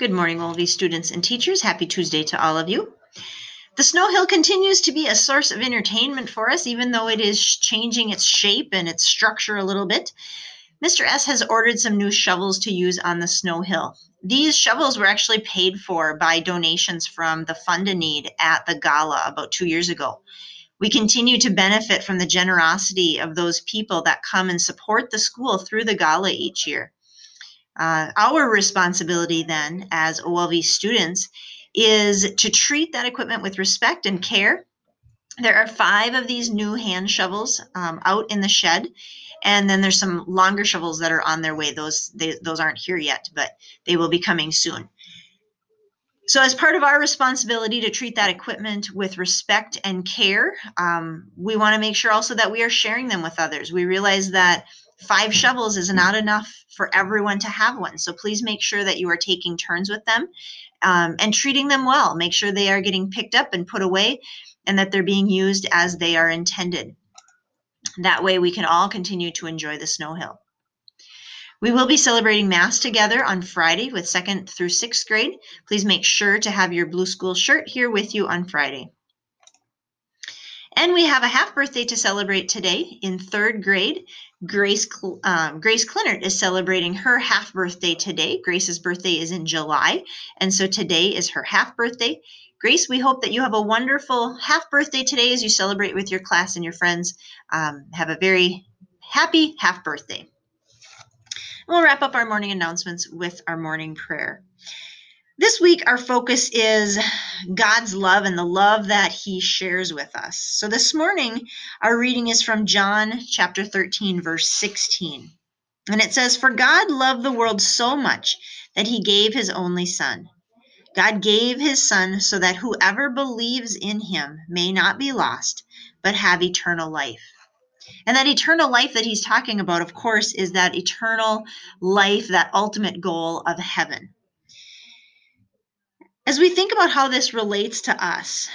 Good morning, Wolvie students and teachers. Happy Tuesday to all of you. The snow hill continues to be a source of entertainment for us, even though it is changing its shape and its structure a little bit. Mr. S has ordered some new shovels to use on the snow hill. These shovels were actually paid for by donations from the Fund a Need at the gala about two years ago. We continue to benefit from the generosity of those people that come and support the school through the gala each year. Uh, our responsibility then, as OLV students, is to treat that equipment with respect and care. There are five of these new hand shovels um, out in the shed, and then there's some longer shovels that are on their way. Those they, those aren't here yet, but they will be coming soon. So, as part of our responsibility to treat that equipment with respect and care, um, we want to make sure also that we are sharing them with others. We realize that five shovels is not enough for everyone to have one. So please make sure that you are taking turns with them um, and treating them well. Make sure they are getting picked up and put away and that they're being used as they are intended. That way, we can all continue to enjoy the snow hill. We will be celebrating Mass together on Friday with second through sixth grade. Please make sure to have your blue school shirt here with you on Friday. And we have a half birthday to celebrate today in third grade. Grace um, Grace Clinert is celebrating her half birthday today. Grace's birthday is in July, and so today is her half birthday. Grace, we hope that you have a wonderful half birthday today as you celebrate with your class and your friends. Um, have a very happy half birthday. We'll wrap up our morning announcements with our morning prayer. This week, our focus is God's love and the love that He shares with us. So this morning, our reading is from John chapter 13, verse 16. And it says, For God loved the world so much that He gave His only Son. God gave His Son so that whoever believes in Him may not be lost, but have eternal life. And that eternal life that He's talking about, of course, is that eternal life, that ultimate goal of heaven. As we think about how this relates to us,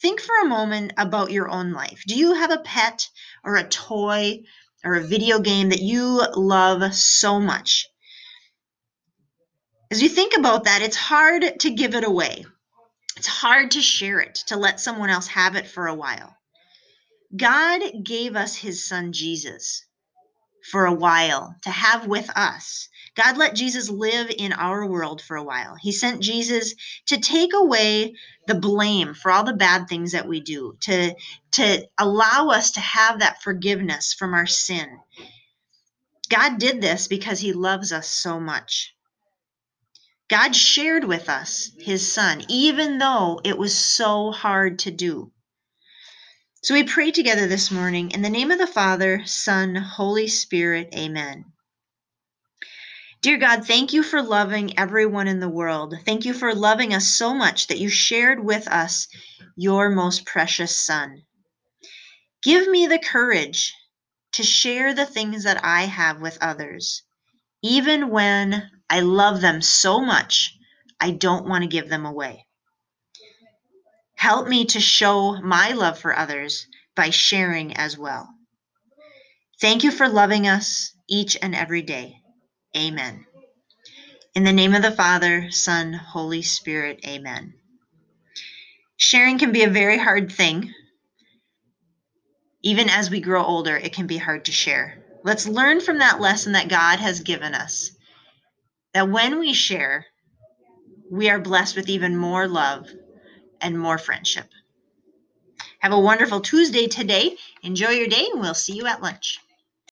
think for a moment about your own life. Do you have a pet or a toy or a video game that you love so much? As you think about that, it's hard to give it away. It's hard to share it, to let someone else have it for a while. God gave us his son Jesus for a while to have with us. God let Jesus live in our world for a while. He sent Jesus to take away the blame for all the bad things that we do, to, to allow us to have that forgiveness from our sin. God did this because he loves us so much. God shared with us his son, even though it was so hard to do. So we pray together this morning in the name of the Father, Son, Holy Spirit. Amen. Dear God, thank you for loving everyone in the world. Thank you for loving us so much that you shared with us your most precious Son. Give me the courage to share the things that I have with others, even when I love them so much, I don't want to give them away. Help me to show my love for others by sharing as well. Thank you for loving us each and every day. Amen. In the name of the Father, Son, Holy Spirit, Amen. Sharing can be a very hard thing. Even as we grow older, it can be hard to share. Let's learn from that lesson that God has given us that when we share, we are blessed with even more love and more friendship. Have a wonderful Tuesday today. Enjoy your day, and we'll see you at lunch.